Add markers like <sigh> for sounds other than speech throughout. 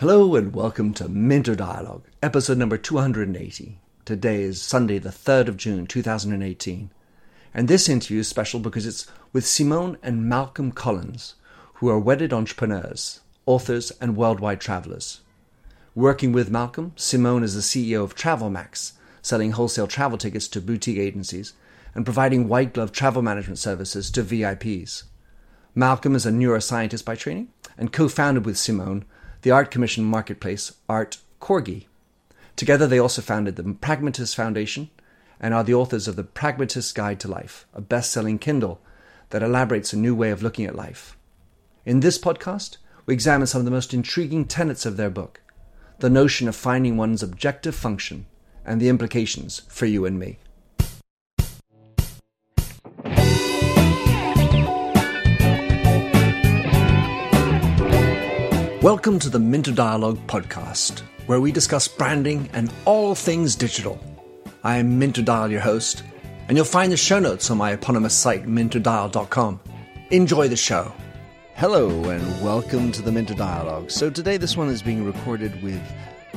Hello and welcome to Minter Dialogue, episode number 280. Today is Sunday, the 3rd of June, 2018. And this interview is special because it's with Simone and Malcolm Collins, who are wedded entrepreneurs, authors, and worldwide travelers. Working with Malcolm, Simone is the CEO of TravelMax, selling wholesale travel tickets to boutique agencies and providing white glove travel management services to VIPs. Malcolm is a neuroscientist by training and co founded with Simone the art commission marketplace Art Corgi. Together, they also founded the Pragmatist Foundation and are the authors of The Pragmatist's Guide to Life, a best selling Kindle that elaborates a new way of looking at life. In this podcast, we examine some of the most intriguing tenets of their book the notion of finding one's objective function and the implications for you and me. Welcome to the Minter Dialogue podcast, where we discuss branding and all things digital. I am Minter Dial, your host, and you'll find the show notes on my eponymous site, minterdial.com. Enjoy the show. Hello, and welcome to the Minter Dialogue. So, today this one is being recorded with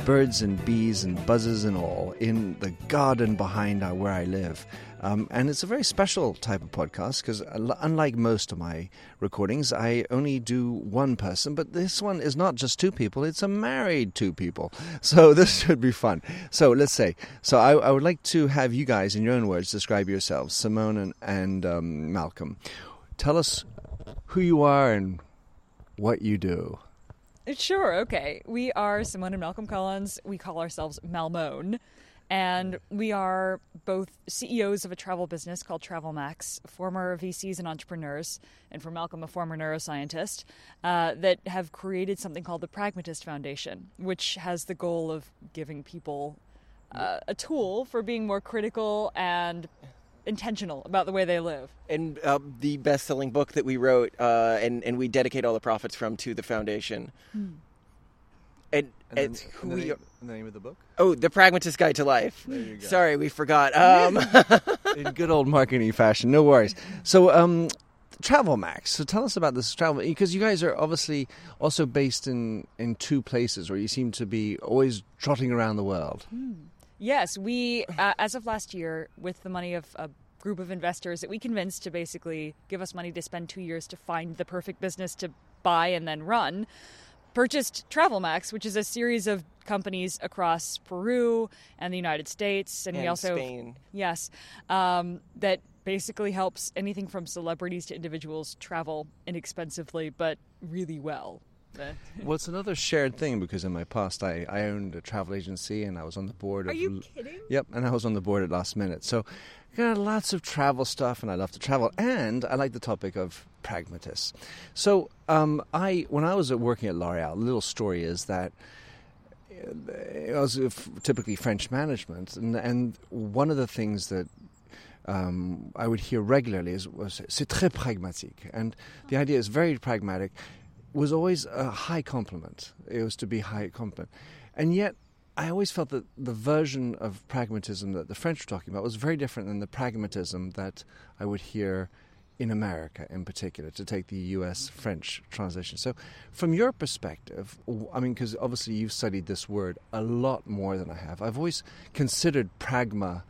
birds and bees and buzzes and all in the garden behind where I live. Um, and it's a very special type of podcast because, unlike most of my recordings, I only do one person, but this one is not just two people, it's a married two people. <laughs> So <laughs> this should be fun. So let's say, so I, I would like to have you guys, in your own words, describe yourselves, Simone and, and um, Malcolm. Tell us who you are and what you do. Sure, okay. We are Simone and Malcolm Collins. We call ourselves Malmone. And we are both CEOs of a travel business called TravelMax, former VCs and entrepreneurs, and for Malcolm, a former neuroscientist, uh, that have created something called the Pragmatist Foundation, which has the goal of giving people uh, a tool for being more critical and intentional about the way they live. And uh, the best-selling book that we wrote, uh, and and we dedicate all the profits from to the foundation. Hmm. And, and it's who we are. the name of the book? Oh, The Pragmatist Guide to Life. There you go. Sorry, we forgot. Um. <laughs> In good old marketing fashion, no worries. So, um, TravelMax. So tell us about this travel because you guys are obviously also based in in two places where you seem to be always trotting around the world. Hmm. Yes, we uh, as of last year, with the money of a group of investors that we convinced to basically give us money to spend two years to find the perfect business to buy and then run purchased TravelMax, which is a series of companies across Peru and the United States, and, and we also Spain. yes, um, that basically helps anything from celebrities to individuals travel inexpensively but really well. Well, it's another shared thing because in my past I, I owned a travel agency and I was on the board. Are you kidding? Yep, and I was on the board at last minute. So got lots of travel stuff, and I love to travel, and I like the topic of pragmatists. So, um, I when I was working at L'Oreal, the little story is that it was typically French management, and, and one of the things that um, I would hear regularly is was c'est très pragmatique, and the idea is very pragmatic. Was always a high compliment. It was to be high compliment, and yet I always felt that the version of pragmatism that the French were talking about was very different than the pragmatism that I would hear in America, in particular, to take the US French translation. So, from your perspective, I mean, because obviously you've studied this word a lot more than I have, I've always considered pragma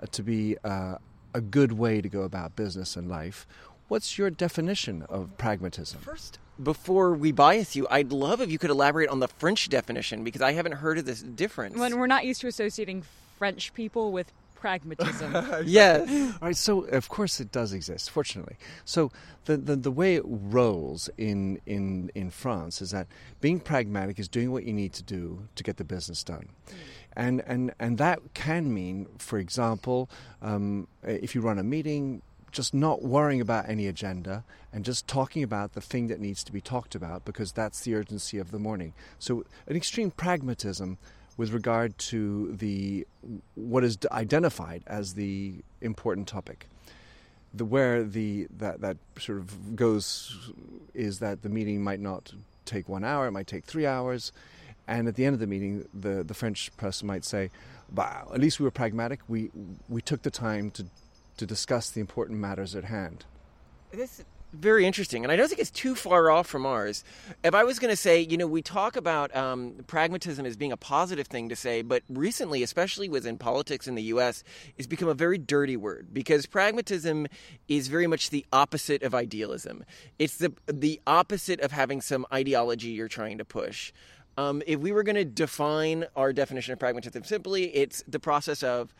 uh, to be uh, a good way to go about business and life. What's your definition of pragmatism? First, before we bias you, I'd love if you could elaborate on the French definition because I haven't heard of this difference. When we're not used to associating French people with pragmatism. <laughs> yes. All right. So of course it does exist. Fortunately, so the, the the way it rolls in in in France is that being pragmatic is doing what you need to do to get the business done. Mm. And, and, and that can mean, for example, um, if you run a meeting, just not worrying about any agenda and just talking about the thing that needs to be talked about because that's the urgency of the morning. So, an extreme pragmatism with regard to the what is identified as the important topic. The where the that that sort of goes is that the meeting might not take one hour; it might take three hours, and at the end of the meeting, the the French person might say, "Wow, at least we were pragmatic. We we took the time to to discuss the important matters at hand. This is very interesting, and I don't think it's too far off from ours. If I was going to say, you know, we talk about um, pragmatism as being a positive thing to say, but recently, especially within politics in the U.S., it's become a very dirty word because pragmatism is very much the opposite of idealism. It's the the opposite of having some ideology you're trying to push. Um, if we were going to define our definition of pragmatism simply, it's the process of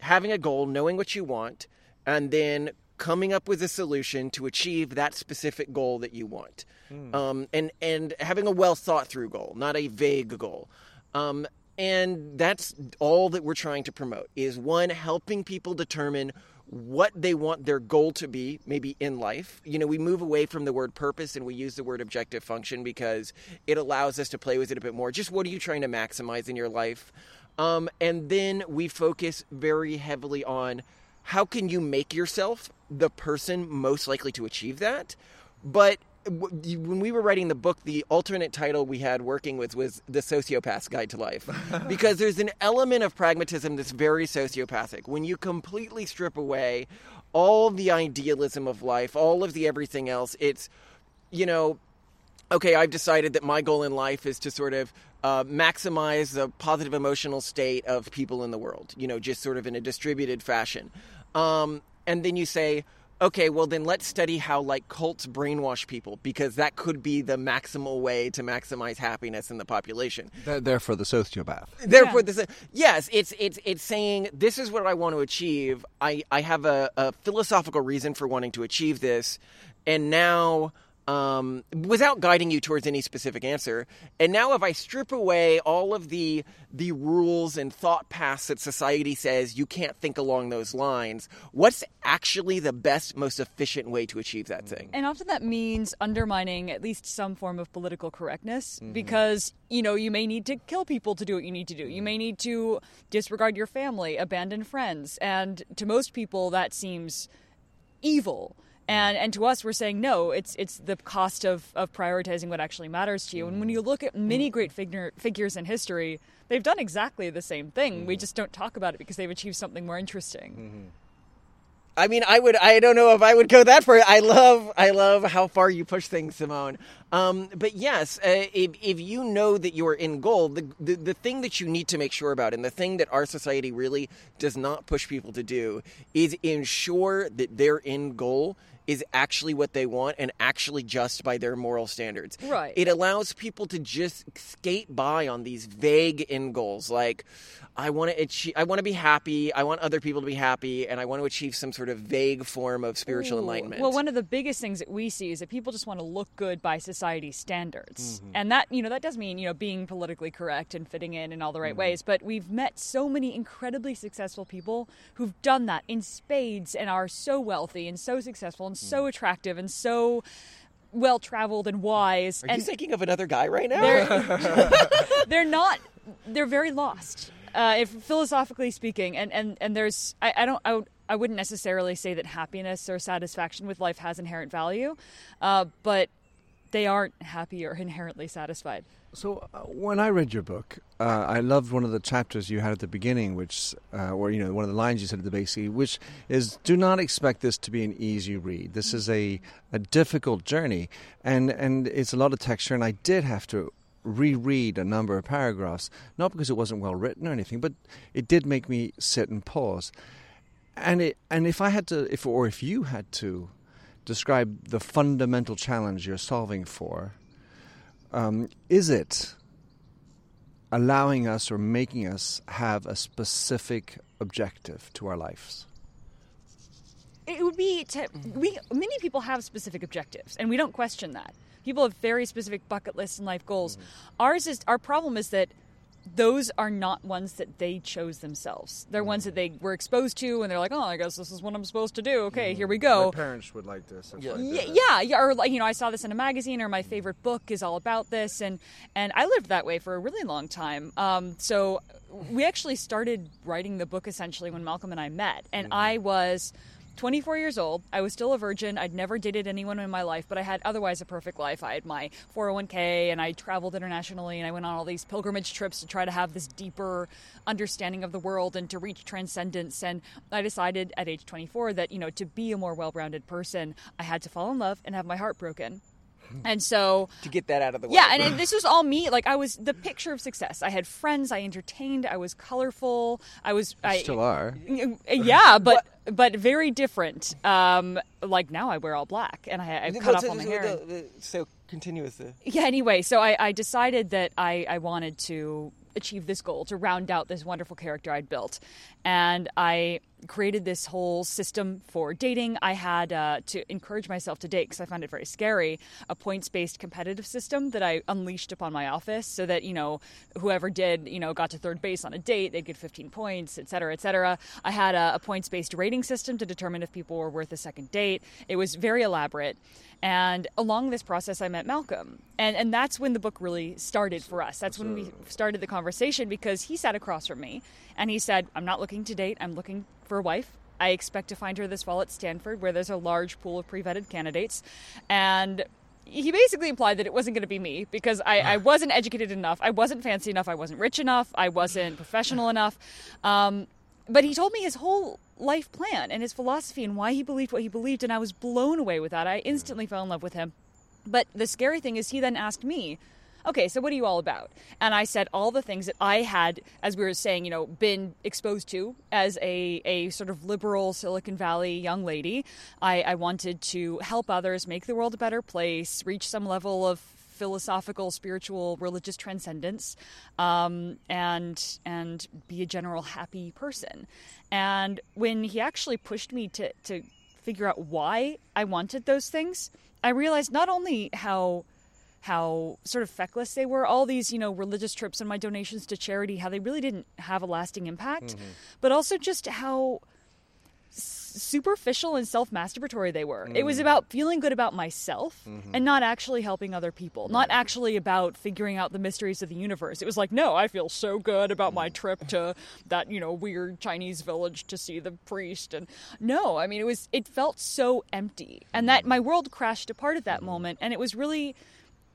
having a goal, knowing what you want, and then coming up with a solution to achieve that specific goal that you want, mm. um, and and having a well thought through goal, not a vague goal. Um, and that's all that we're trying to promote is one helping people determine what they want their goal to be maybe in life you know we move away from the word purpose and we use the word objective function because it allows us to play with it a bit more just what are you trying to maximize in your life um, and then we focus very heavily on how can you make yourself the person most likely to achieve that? But when we were writing the book, the alternate title we had working with was The Sociopath's Guide to Life. <laughs> because there's an element of pragmatism that's very sociopathic. When you completely strip away all the idealism of life, all of the everything else, it's, you know, okay, I've decided that my goal in life is to sort of uh, maximize the positive emotional state of people in the world, you know, just sort of in a distributed fashion. Um, and then you say, okay, well, then let's study how like cults brainwash people because that could be the maximal way to maximize happiness in the population. Therefore, the sociopath. Therefore, yeah. the yes, it's it's it's saying this is what I want to achieve. I I have a, a philosophical reason for wanting to achieve this, and now um, without guiding you towards any specific answer. And now, if I strip away all of the the rules and thought paths that society says you can't think along those lines, what's actually the best, most efficient way to achieve that thing? And often that means undermining at least some form of political correctness, mm-hmm. because you know you may need to kill people to do what you need to do. You may need to disregard your family, abandon friends, and to most people that seems evil and and to us we're saying no it's it's the cost of of prioritizing what actually matters to you and when you look at many great figure, figures in history they've done exactly the same thing mm-hmm. we just don't talk about it because they've achieved something more interesting mm-hmm. I mean, I would. I don't know if I would go that far. I love. I love how far you push things, Simone. Um, but yes, uh, if, if you know that you are in goal, the, the the thing that you need to make sure about, and the thing that our society really does not push people to do, is ensure that their end goal is actually what they want and actually just by their moral standards. Right. It allows people to just skate by on these vague end goals like I want to achieve, I want to be happy, I want other people to be happy and I want to achieve some sort of vague form of spiritual Ooh. enlightenment. Well, one of the biggest things that we see is that people just want to look good by society's standards. Mm-hmm. And that, you know, that does mean, you know, being politically correct and fitting in in all the right mm-hmm. ways, but we've met so many incredibly successful people who've done that in spades and are so wealthy and so successful and so mm. attractive and so well traveled and wise. Are and you thinking of another guy right now? They're, <laughs> <laughs> they're not. They're very lost, uh, if philosophically speaking. And and and there's I, I don't I, I wouldn't necessarily say that happiness or satisfaction with life has inherent value, uh, but they aren't happy or inherently satisfied. So uh, when I read your book, uh, I loved one of the chapters you had at the beginning, which, uh, or you know, one of the lines you said at the beginning, which is, "Do not expect this to be an easy read. This is a a difficult journey, and and it's a lot of texture. And I did have to reread a number of paragraphs, not because it wasn't well written or anything, but it did make me sit and pause. And it, and if I had to, if or if you had to describe the fundamental challenge you're solving for um, is it allowing us or making us have a specific objective to our lives? It would be to we many people have specific objectives, and we don't question that. People have very specific bucket lists and life goals. Mm-hmm. Ours is our problem is that those are not ones that they chose themselves. They're ones that they were exposed to, and they're like, "Oh, I guess this is what I'm supposed to do." Okay, mm-hmm. here we go. My parents would like this. Yeah. Like yeah, yeah, or like you know, I saw this in a magazine, or my favorite book is all about this, and and I lived that way for a really long time. Um, so we actually started writing the book essentially when Malcolm and I met, and mm-hmm. I was 24 years old. I was still a virgin. I'd never dated anyone in my life, but I had otherwise a perfect life. I had my 401k and I traveled internationally and I went on all these pilgrimage trips to try to have this deeper understanding of the world and to reach transcendence. And I decided at age 24 that, you know, to be a more well rounded person, I had to fall in love and have my heart broken. And so to get that out of the way. Yeah, and, and this was all me. Like I was the picture of success. I had friends. I entertained. I was colorful. I was. I Still are. Yeah, but but very different. Um, like now I wear all black and I, I've cut off all my so- hair. the- so continue with the. Yeah. Anyway, so I, I decided that I, I wanted to achieve this goal to round out this wonderful character I'd built, and I created this whole system for dating. I had uh, to encourage myself to date because I found it very scary. A points based competitive system that I unleashed upon my office, so that you know whoever did you know got to third base on a date, they'd get 15 points, et cetera, et cetera. I had a, a points based rating system to determine if people were worth a second date. It was very elaborate. And along this process, I met Malcolm. And, and that's when the book really started for us. That's when we started the conversation because he sat across from me and he said, I'm not looking to date, I'm looking for a wife. I expect to find her this fall at Stanford, where there's a large pool of pre vetted candidates. And he basically implied that it wasn't going to be me because I, I wasn't educated enough, I wasn't fancy enough, I wasn't rich enough, I wasn't professional enough. Um, but he told me his whole life plan and his philosophy and why he believed what he believed, and I was blown away with that. I instantly fell in love with him. But the scary thing is, he then asked me, okay, so what are you all about? And I said all the things that I had, as we were saying, you know, been exposed to as a, a sort of liberal Silicon Valley young lady. I, I wanted to help others, make the world a better place, reach some level of philosophical, spiritual, religious transcendence, um, and and be a general happy person. And when he actually pushed me to to figure out why I wanted those things, I realized not only how how sort of feckless they were. All these you know religious trips and my donations to charity how they really didn't have a lasting impact mm-hmm. but also just how superficial and self-masturbatory they were. It was mm. about feeling good about myself mm-hmm. and not actually helping other people not mm-hmm. actually about figuring out the mysteries of the universe. It was like no i feel so good about my mm. trip to that you know weird chinese village to see the priest. And no i mean it was it felt so empty. And that mm. my world crashed apart at that moment and it was really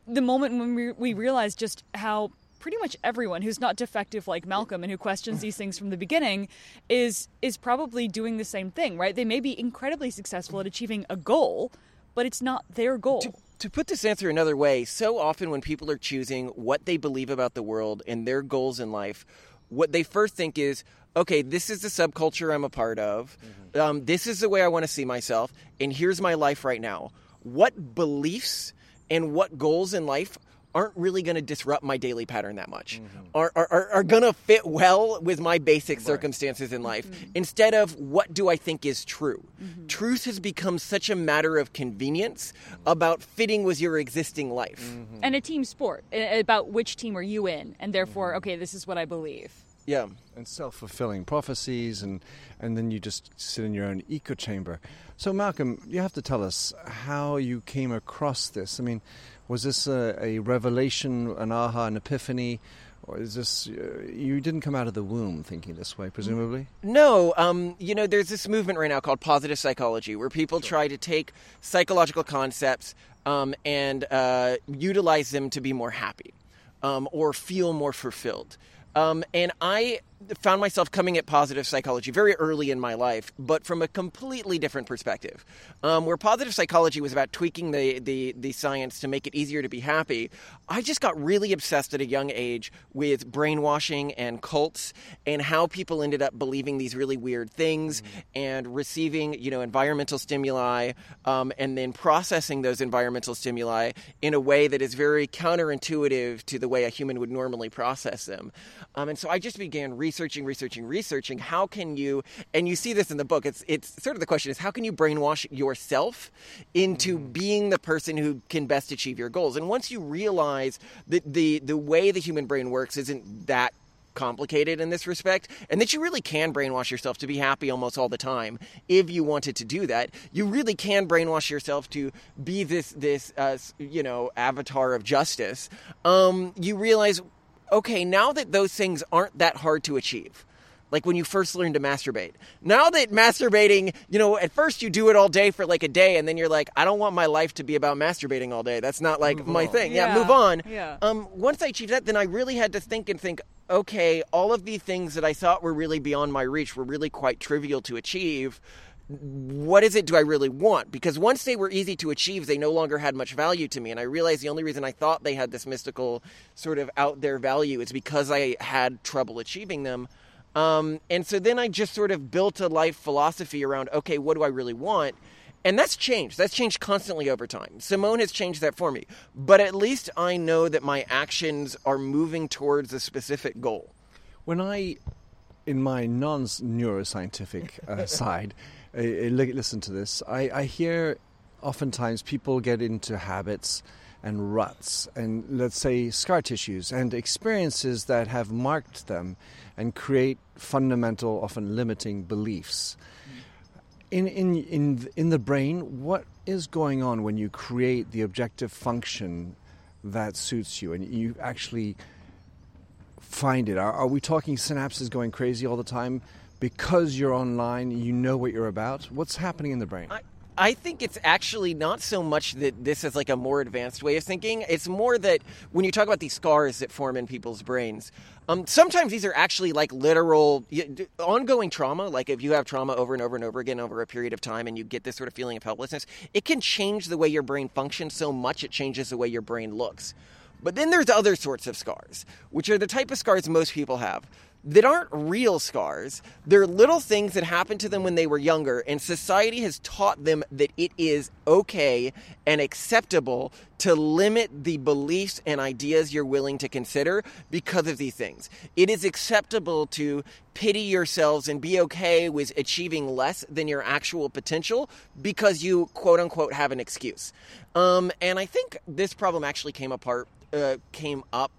the moment when we, we realized just how pretty much everyone who's not defective like Malcolm and who questions these things from the beginning is is probably doing the same thing, right? They may be incredibly successful at achieving a goal, but it's not their goal. To put this answer another way, so often when people are choosing what they believe about the world and their goals in life, what they first think is, okay, this is the subculture I'm a part of. Um, this is the way I want to see myself, and here's my life right now. What beliefs and what goals in life aren't really going to disrupt my daily pattern that much, mm-hmm. are, are, are, are going to fit well with my basic circumstances in life, mm-hmm. instead of what do I think is true. Mm-hmm. Truth has become such a matter of convenience about fitting with your existing life. and a team sport about which team are you in, and therefore, okay, this is what I believe. Yeah. and self-fulfilling prophecies and and then you just sit in your own echo chamber. So malcolm you have to tell us how you came across this. I mean was this a, a revelation an aha an epiphany? Or is this uh, you didn't come out of the womb thinking this way presumably? No, um, you know, there's this movement right now called positive psychology, where people try to take psychological concepts um, and uh, utilize them to be more happy um, or feel more fulfilled. Um, and I found myself coming at positive psychology very early in my life, but from a completely different perspective. Um, where positive psychology was about tweaking the, the, the science to make it easier to be happy, I just got really obsessed at a young age with brainwashing and cults and how people ended up believing these really weird things and receiving, you know, environmental stimuli um, and then processing those environmental stimuli in a way that is very counterintuitive to the way a human would normally process them. Um, and so I just began researching, researching, researching. Researching. How can you? And you see this in the book. It's it's sort of the question is how can you brainwash yourself into being the person who can best achieve your goals? And once you realize that the the way the human brain works isn't that complicated in this respect and that you really can brainwash yourself to be happy almost all the time if you wanted to do that you really can brainwash yourself to be this this uh, you know avatar of justice um, you realize okay now that those things aren't that hard to achieve like when you first learn to masturbate. Now that masturbating, you know, at first you do it all day for like a day, and then you're like, I don't want my life to be about masturbating all day. That's not like Move my on. thing. Yeah. Yeah. move on. Yeah. Um, once I achieved that, then I really had to think and think. Okay, all of the things that I thought were really beyond my reach were really quite trivial to achieve what is it do I really want? Because once they were easy to achieve, they no longer had much value to me. And I realized the only reason I thought they had this mystical sort of out there value is because I had trouble achieving them. Um, and so then I just sort of built a life philosophy around okay, what do I really want? And that's changed. That's changed constantly over time. Simone has changed that for me. But at least I know that my actions are moving towards a specific goal. When I, in my non neuroscientific uh, <laughs> side, I, I listen to this, I, I hear oftentimes people get into habits and ruts and, let's say, scar tissues and experiences that have marked them and create fundamental, often limiting beliefs. Mm-hmm. In, in, in, in the brain, what is going on when you create the objective function that suits you and you actually find it? Are, are we talking synapses going crazy all the time because you're online? You know what you're about. What's happening in the brain? I, I think it's actually not so much that this is like a more advanced way of thinking. It's more that when you talk about these scars that form in people's brains, um, sometimes these are actually like literal ongoing trauma. Like if you have trauma over and over and over again over a period of time and you get this sort of feeling of helplessness, it can change the way your brain functions so much it changes the way your brain looks. But then there's other sorts of scars, which are the type of scars most people have that aren't real scars. They're little things that happened to them when they were younger, and society has taught them that it is okay and acceptable to limit the beliefs and ideas you're willing to consider because of these things. It is acceptable to pity yourselves and be okay with achieving less than your actual potential because you quote unquote have an excuse. Um, and I think this problem actually came apart, uh, came up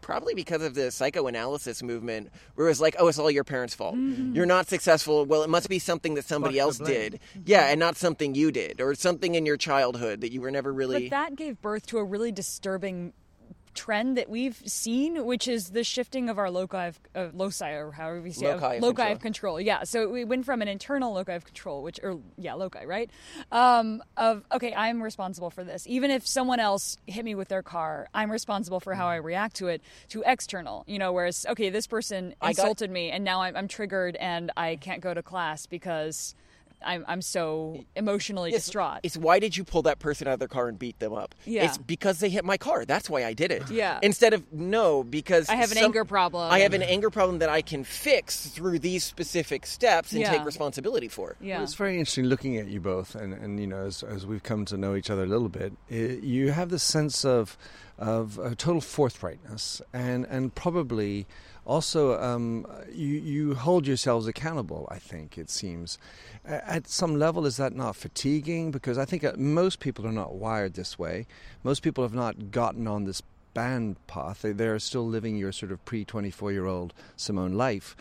probably because of the psychoanalysis movement where it was like oh it's all your parents fault. Mm-hmm. You're not successful. Well it must be something that somebody else did. Yeah mm-hmm. and not something you did or something in your childhood that you were never really But that gave birth to a really disturbing trend that we've seen, which is the shifting of our loci of uh, loci or however we say it, Loci of loci control. of control. Yeah, so we went from an internal loci of control, which or yeah, loci, right? Um, of okay, I'm responsible for this. Even if someone else hit me with their car, I'm responsible for how I react to it. To external, you know, whereas okay, this person I got- insulted me, and now I'm, I'm triggered and I can't go to class because. I'm, I'm so emotionally It's- distraught. It's why did you pull that person out of their car and beat them up? Yeah. It's because they hit my car. That's why I did it. Yeah. Instead of no, because I have an some- anger problem. I have an anger problem that I can fix through these specific steps and Yeah. take responsibility for. yeah. Well, it's very interesting looking at you both, and, and you know, as, as we've come to know each other a little bit, i you have this sense of of uh, total forthrightness, and and probably also um, you you hold yourselves accountable. I think it seems at some level is that not fatiguing? Because I think uh, most people are not wired this way. Most people have not gotten on this band path. They, they're still living your sort of pre twenty four year old Simone life,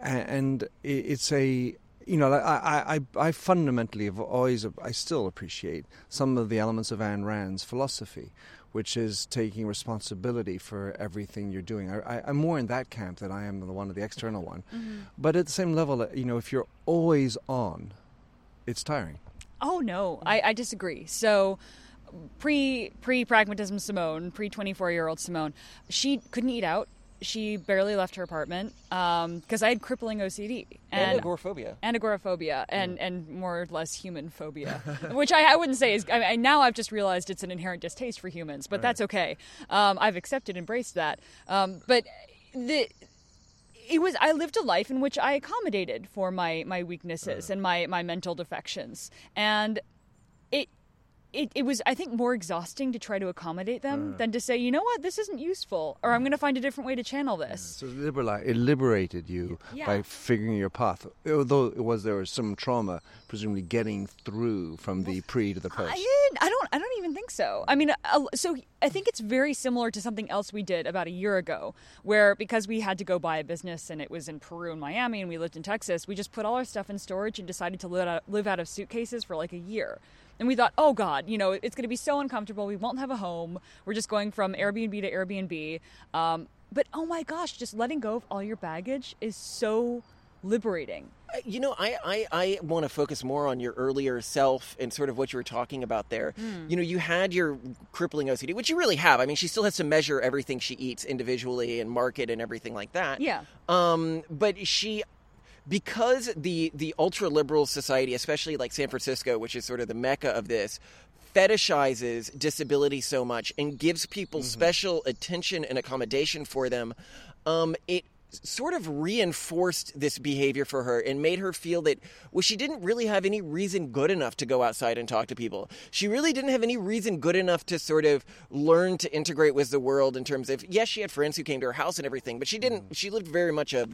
and it's a you know, I, I, I fundamentally have always, I still appreciate some of the elements of Ayn Rand's philosophy, which is taking responsibility for everything you're doing. I, I, I'm more in that camp than I am the one of the external one. But at the same level, uh, you know, if you're always on, it's tiring. Oh no, I, I disagree. So pre pre pragmatism Simone, pre twenty four year old Simone, she couldn't eat out. She barely left her apartment because I had crippling OCD And and agoraphobia. and agoraphobia and, and more or less human phobia, <laughs> which I, I wouldn't say is. I mean, now I've just realized it's an inherent distaste for humans, but that's okay. Um, I've accepted, embraced that. Um, but the it was I lived a life in which I accommodated for my my weaknesses and my my mental defections, and it. It, it was, I think, more exhausting to try to accommodate them than to say, you know what, this isn't useful, or I'm going to find a different way to channel this. So it, it liberated you Yeah. by figuring your path, although it was there was some trauma, presumably getting through from the pre to the post. I. I don't. I don't even think so. I mean, uh, so I think it's very similar to something else we did about a year ago, where because we had to go buy a business and it was in Peru and Miami, and we lived in Texas, we just put all our stuff in storage and decided to live out, live out of suitcases for like a year. And we thought, oh God, you know, it's going to be so uncomfortable. We won't have a home. We're just going from Airbnb to Airbnb. Um, but oh my gosh, just letting go of all your baggage is so liberating. Uh, You know, I, I, I want to focus more on your earlier self and sort of what you were talking about there. You know, you had your crippling OCD, which you really have. I mean, she still has to measure everything she eats individually and market and everything like that. Yeah. Um, but she, because the the ultra liberal society, especially like San Francisco, which is sort of the mecca of this, fetishizes disability so much and gives people special attention and accommodation for them. Um, it sort of reinforced this behavior for her and made her feel that well she didn't really have any reason good enough to go outside and talk to people she really didn't have any reason good enough to sort of learn to integrate with the world in terms of yes she had friends who came to her house and everything but she didn't she lived very much a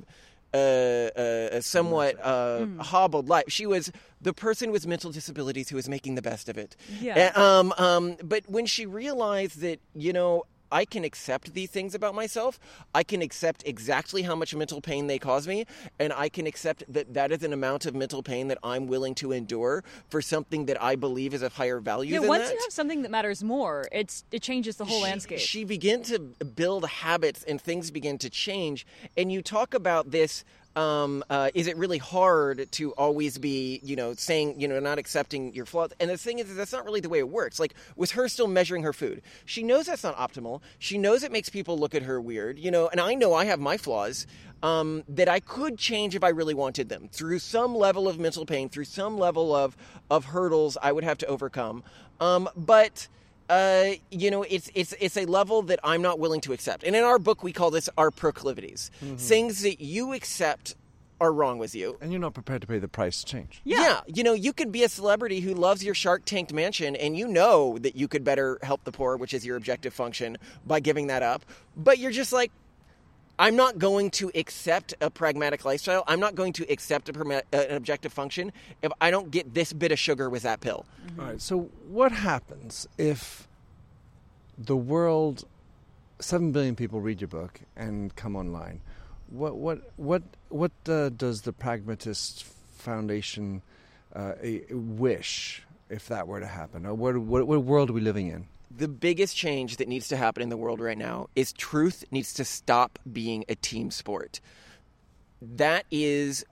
a, a, a somewhat uh, hobbled life. She was the person with mental disabilities who was making the best of it. Yeah. And, um, um, but when she realized that, you know, I can accept these things about myself. I can accept exactly how much mental pain they cause me, and I can accept that that is an amount of mental pain that I'm willing to endure for something that I believe is of higher value Yeah, than once that. you have something that matters more, it's it changes the whole she, landscape. She began to build habits and things begin to change. And you talk about this. Um, uh, is it really hard to always be, you know, saying, you know, not accepting your flaws? And the thing is, that's not really the way it works. Like with her still measuring her food, she knows that's not optimal. She knows it makes people look at her weird, you know. And I know I have my flaws um, that I could change if I really wanted them through some level of mental pain, through some level of of hurdles I would have to overcome. Um, but uh, you know, it's it's it's a level that I'm not willing to accept. And in our book, we call this our proclivities, things that you accept are wrong with you. And you're not prepared to pay the price to change. Yeah. you know, you could be a celebrity who loves your Shark Tanked mansion, and you know that you could better help the poor, which is your objective function, by giving that up. But you're just like, I'm not going to accept a pragmatic lifestyle. I'm not going to accept a uh, an objective function if I don't get this bit of sugar with that pill. All right. So what happens if the world, seven billion people read your book and come online? What what what what uh, does the Pragmatist Foundation uh, wish if that were to happen? Or what, what what world are we living in? The biggest change that needs to happen in the world right now is truth needs to stop being a team sport. That is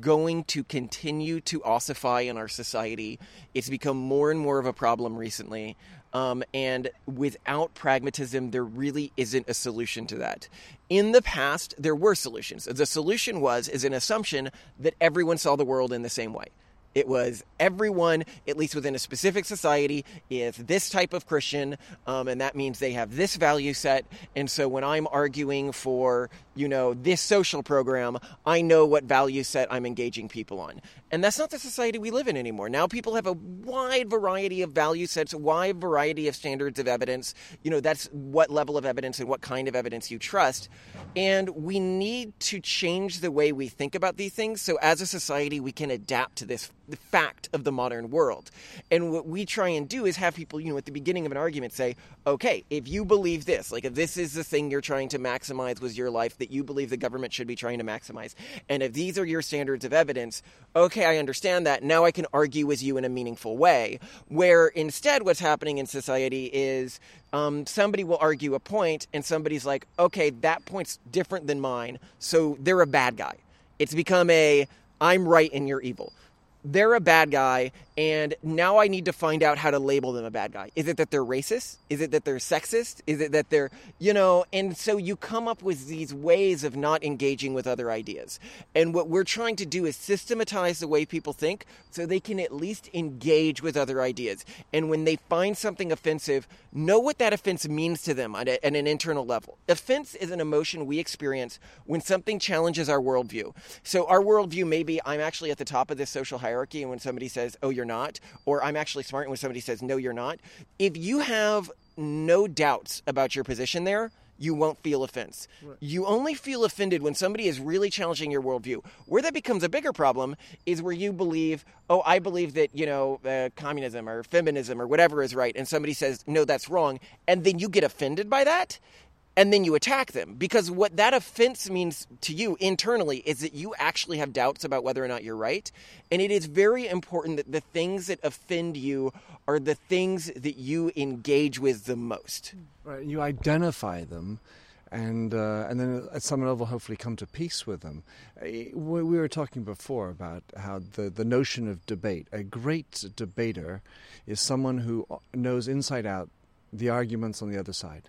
going to continue to ossify in our society. It's become more and more of a problem recently. Um, and without pragmatism, there really isn't a solution to that. In the past, there were solutions. The solution was is an assumption that everyone saw the world in the same way. It was everyone, at least within a specific society, is this type of Christian, um, and that means they have this value set. And so when I'm arguing for, you know, this social program, I know what value set I'm engaging people on. And that's not the society we live in anymore. Now people have a wide variety of value sets, a wide variety of standards of evidence. You know, that's what level of evidence and what kind of evidence you trust. And we need to change the way we think about these things so as a society we can adapt to this fact of the modern world. And what we try and do is have people, you know, at the beginning of an argument say, okay, if you believe this, like if this is the thing you're trying to maximize with your life that you believe the government should be trying to maximize, and if these are your standards of evidence, okay, I understand that. Now I can argue with you in a meaningful way. Where instead, what's happening in society is um, somebody will argue a point, and somebody's like, okay, that point's different than mine, so they're a bad guy. It's become a I'm right and you're evil they're a bad guy, and now I need to find out how to label them a bad guy. Is it that they're racist? Is it that they're sexist? Is it that they're, you know, and so you come up with these ways of not engaging with other ideas. And what we're trying to do is systematize the way people think so they can at least engage with other ideas. And when they find something offensive, know what that offense means to them at, a, at an internal level. Offense is an emotion we experience when something challenges our worldview. So our worldview may be I'm actually at the top of this social hierarchy, and when somebody says, "Oh, you're not," or "I'm actually smart," and when somebody says, "No, you're not," if you have no doubts about your position there, you won't feel offense. You only feel offended when somebody is really challenging your worldview. Where that becomes a bigger problem is where you believe, oh, I believe that, you know, uh, communism or feminism or whatever is right, and somebody says, no, that's wrong, and then you get offended by that. And then you attack them because what that offense means to you internally is that you actually have doubts about whether or not you're right. And it is very important that the things that offend you are the things that you engage with the most. Right. You identify them, and uh, and then at some level, hopefully, come to peace with them. Uh, we we were talking before about how the the notion of debate. A great debater is someone who knows inside out the arguments on the other side,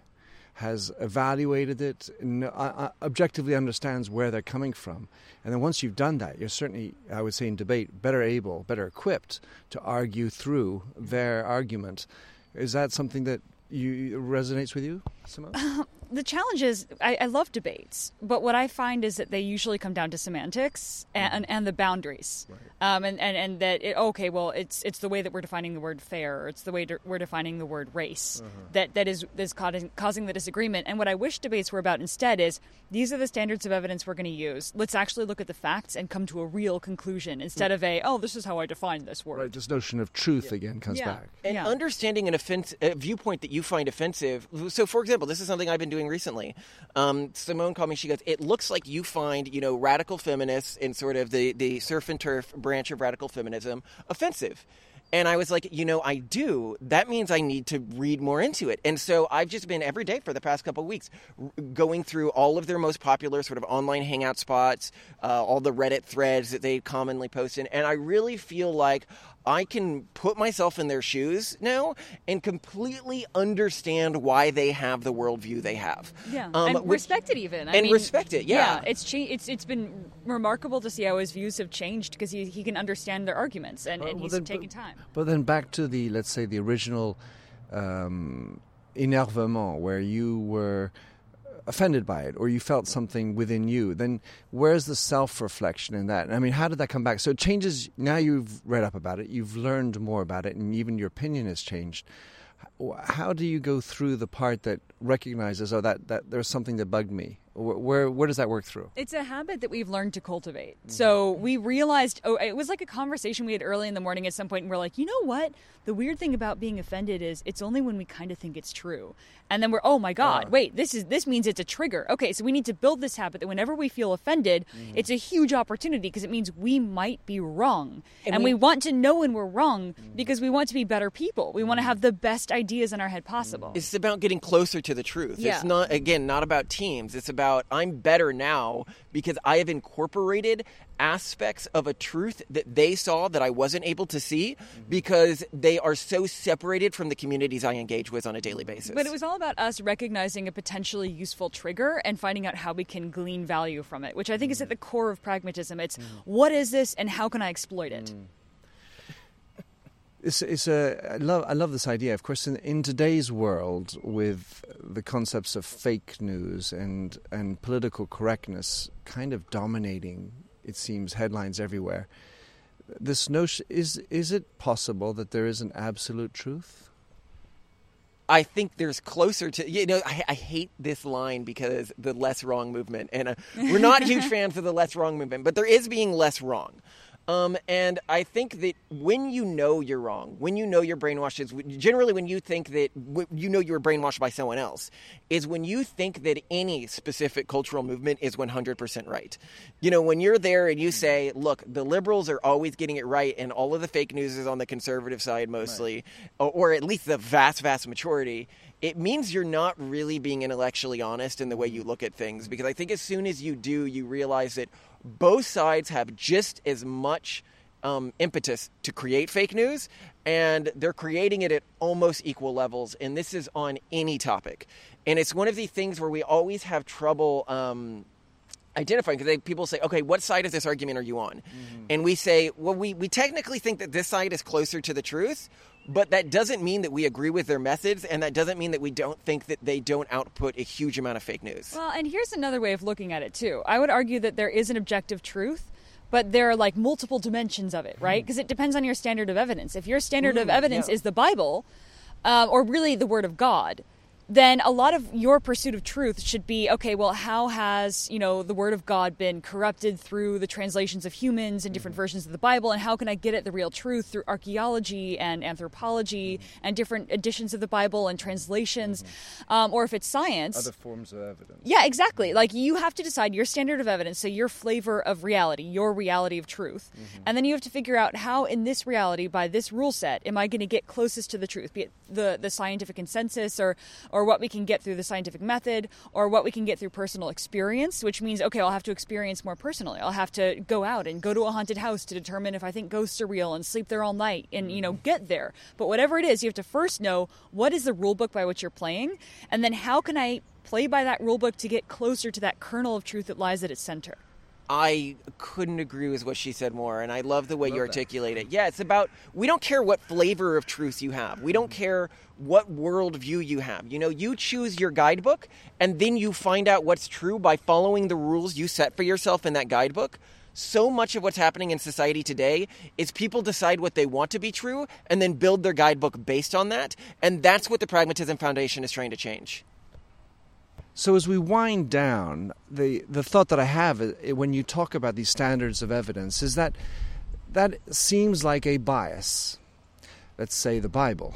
has evaluated it, uh, uh, objectively understands where they're coming from, and then once you've done that, you're certainly, I would say, in debate, better able, better equipped to argue through their argument. Is that something that you resonates with you, Simone? <laughs> the challenge is I, I, love debates, but what I find is that they usually come down to semantics and, mm-hmm. and the boundaries, right. um, and, and and that it, okay, well, it's it's the way that we're defining the word fair, or it's the way we're defining the word race uh-huh. that that is is causing causing the disagreement. And what I wish debates were about instead is these are the standards of evidence we're going to use. Let's actually look at the facts and come to a real conclusion instead of a oh, this is how I define this word. Right, this notion of truth yeah. again comes yeah. back, and yeah. understanding an offense a viewpoint that you find offensive. So, for example, this is something I've been doing recently. Um, Simone called me. She goes, "It looks like you find you know radical feminists in sort of the the surf and turf branch of radical feminism offensive." And I was like, you know, I do. That means I need to read more into it. And so I've just been every day for the past couple weeks going through all of their most popular sort of online hangout spots, uh, all the Reddit threads that they commonly post in. And I really feel like I can put myself in their shoes now and completely understand why they have the worldview they have. Yeah, um, and which, respect it even. I and mean, respect it. Yeah, yeah. It's cha- it's it's been remarkable to see how his views have changed because he he can understand their arguments and, uh, and well, he's then, taking time. But then back to the let's say the original um, énervement where you were offended by it or you felt something within you, then where's the self reflection in that? I mean, how did that come back? So it changes. Now you've read up about it, you've learned more about it, and even your opinion has changed. How do you go through the part that recognizes, oh, that, that there's something that bugged me? Where, where does that work through? It's a habit that we've learned to cultivate. Mm-hmm. So we realized, oh, it was like a conversation we had early in the morning at some point, and we're like, you know what? The weird thing about being offended is it's only when we kind of think it's true, and then we're, oh my god, uh. wait, this is this means it's a trigger. Okay, so we need to build this habit that whenever we feel offended, mm-hmm. it's a huge opportunity because it means we might be wrong, and, and we, we, want to know when we're wrong mm-hmm. because we want to be better people. We want to mm-hmm. have the best ideas in our head possible. It's about getting closer to the truth. Yeah. It's not again not about teams. It's about about I'm better now because I have incorporated aspects of a truth that they saw that I wasn't able to see mm-hmm. because they are so separated from the communities I engage with on a daily basis. But it was all about us recognizing a potentially useful trigger and finding out how we can glean value from it, which I think mm. is at the core of pragmatism. It's mm. what is this and how can I exploit it? Mm. It's, it's a, I love, I love this idea. Of course, in, in today's world, with the concepts of fake news and, and political correctness kind of dominating, it seems, headlines everywhere, this notion is, is it possible that there is an absolute truth? I think there's closer to you know I, I, hate this line because the less wrong movement and uh, we're not huge <laughs> fans of the less wrong movement but there is being less wrong um, and I think that when you know you're wrong, when you know you're brainwashed, is generally when you think that you know you were brainwashed by someone else, is when you think that any specific cultural movement is 100% right. You know, when you're there and you hmm. say, look, the liberals are always getting it right, and all of the fake news is on the conservative side mostly, right. or, or at least the vast, vast majority, it means you're not really being intellectually honest in the way you look at things. Because I think as soon as you do, you realize that both sides have just as much um, impetus to create fake news, and they're creating it at almost equal levels. And this is on any topic. And it's one of the things where we always have trouble. Um, identifying because people say, okay, what side of this argument are you on? Mm-hmm. And we say, well, we, we technically think that this side is closer to the truth, but that doesn't mean that we agree with their methods, and that doesn't mean that we don't think that they don't output a huge amount of fake news. Well, and here's another way of looking at it, too. I would argue that there is an objective truth. But there are like multiple dimensions of it, right? Because hmm. it depends on your standard of evidence. If your standard mm, of evidence yeah. is the Bible, uh, or really the Word of God, then a lot of your pursuit of truth should be okay well how has you know the word of god been corrupted through the translations of humans and different mm-hmm. versions of the bible and how can i get at the real truth through archaeology and anthropology mm-hmm. and different editions of the bible and translations mm-hmm. um, or if it's science other forms of evidence yeah exactly mm-hmm. like you have to decide your standard of evidence so your flavor of reality your reality of truth mm-hmm. and then you have to figure out how in this reality by this rule set am i going to get closest to the truth be it the, the scientific consensus or or or what we can get through the scientific method, or what we can get through personal experience, which means, okay, I'll have to experience more personally. I'll have to go out and go to a haunted house to determine if I think ghosts are real and sleep there all night and, you know, mm-hmm. get there. But whatever it is, you have to first know what is the rule book by which you're playing, and then how can I play by that rule book to get closer to that kernel of truth that lies at its center. I couldn't agree with what she said more, and I love the way Love you that. articulate it. Yeah, it's about we don't care what flavor of truth you have. We don't care what worldview you have. You know, you choose your guidebook, and then you find out what's true by following the rules you set for yourself in that guidebook. So much of what's happening in society today is people decide what they want to be true and then build their guidebook based on that. And that's what the Pragmatism Foundation is trying to change. So as we wind down, the the thought that I have uh, when you talk about these standards of evidence is that that seems like a bias. Let's say the Bible.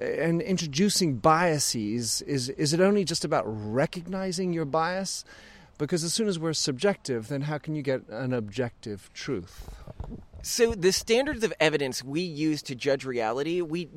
And introducing biases is is it only just about recognizing your bias? Because as soon as we're subjective, then how can you get an objective truth? So the standards of evidence we use to judge reality, we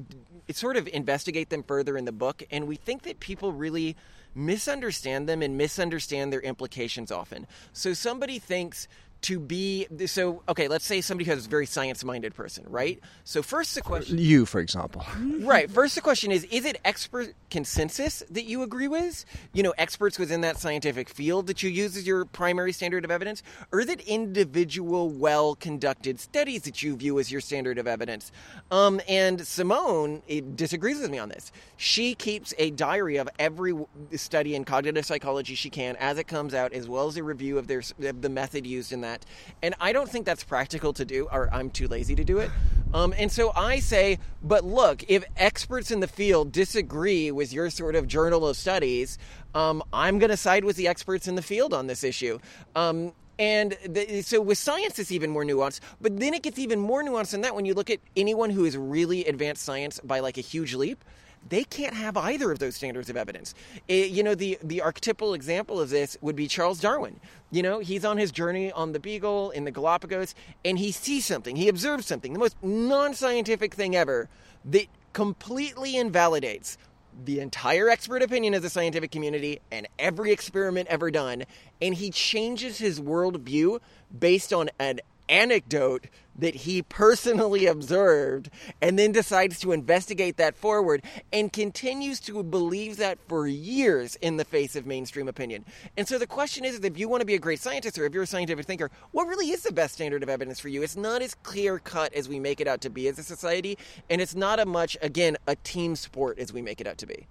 sort of investigate them further in the book, and we think that people really misunderstand them and misunderstand their implications often. So somebody thinks to be so okay let's say somebody who's a very science-minded person right? So first the question You, for example. <laughs> right first the question is is it expert consensus that you agree with? You know experts within that scientific field that you use as your primary standard of evidence? Or is it individual well conducted studies that you view as your standard of evidence? Um, and simone disagrees with me on this. She keeps a diary of every study in cognitive psychology she can as it comes out as well as a review of their of the method used in that and i don't think that's practical to do or i'm too lazy to do it um, and so I say, but look, if experts in the field disagree with your sort of journal of studies, um, I'm going to side with the experts in the field on this issue. Um, and the, so with science, it's even more nuanced. But then it gets even more nuanced than that when you look at anyone who is really advanced science by like a huge leap. They can't have either of those standards of evidence. It- you know, the, the archetypal example of this would be Charles Darwin. You know, he's on his journey on the Beagle in the Galapagos, and he sees something, he observes something, the most non scientific thing ever, that completely invalidates the entire expert opinion of the scientific community and every experiment ever done, and he changes his worldview based on an anecdote that he personally observed and then decides to investigate that forward and continues to believe that for years in the face of mainstream opinion. And so the question is if you want to be a great scientist or if you're a scientific thinker, what really is the best standard of evidence for you? It's not as clear cut as we make it out to be as a society, and it's not a much, again, a team sport as we make it out to be.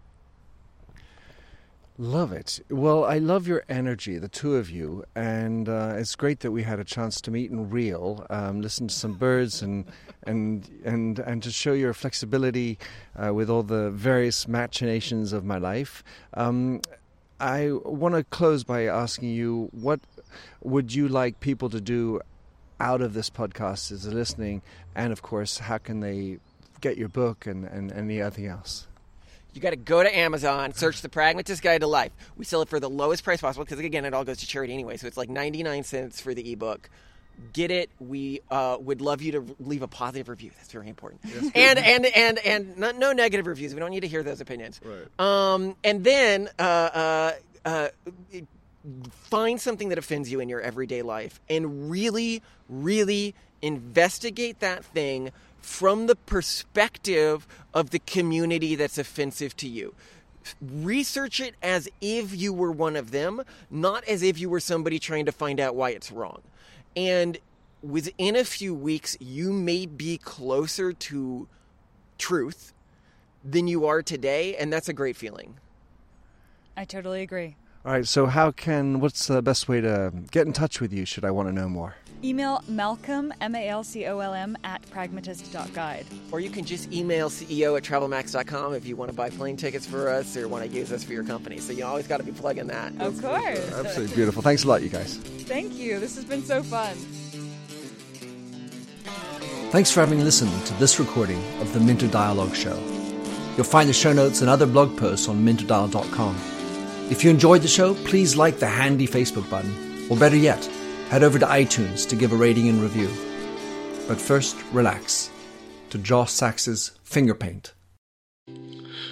Love it. Well, I love your energy, the two of you, and uh, it's great that we had a chance to meet in real, um, listen to some birds, and and and and to show your flexibility uh, with all the various machinations of my life. Um, I want to close by asking you, what would you like people to do out of this podcast as they're listening, and of course, how can they get your book and and anything else? You got to go to Amazon, search the Pragmatist Guide to Life. We sell it for the lowest price possible because, again, it all goes to charity anyway. So it's like 99 cents for the ebook. Get it. We uh, would love you to leave a positive review. That's very important. and and and and no, no negative reviews. We don't need to hear those opinions. Right. Um, and then uh, uh, uh, find something that offends you in your everyday life and really, really investigate that thing from the perspective of the community that's offensive to you. Research it as if you were one of them, not as if you were somebody trying to find out why it's wrong. And within a few weeks, you may be closer to truth than you are today, and that's a great feeling. I totally agree. All right. So, how can? What's the best way to get in touch with you? Should I want to know more? Email Malcolm, M A L C O L M, at pragmatist.guide. Or you can just email CEO at travelmax.com if you want to buy plane tickets for us or want to use us for your company. So you always got to be plugging that. Of course. Absolutely beautiful. Thanks a lot, you guys. Thank you. This has been so fun. Thanks for having listened to this recording of the Minter Dialogue Show. You'll find the show notes and other blog posts on minterdial.com. If you enjoyed the show, please like the handy Facebook button, or better yet, head over to iTunes to give a rating and review. But first, relax to Josh Sachs's Finger Paint.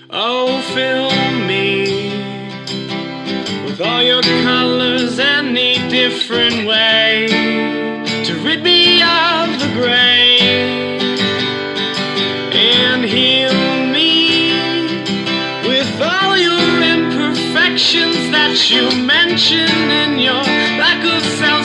Oh, fill me with all your colors, any different way to rid me of the gray that you mention in your lack of self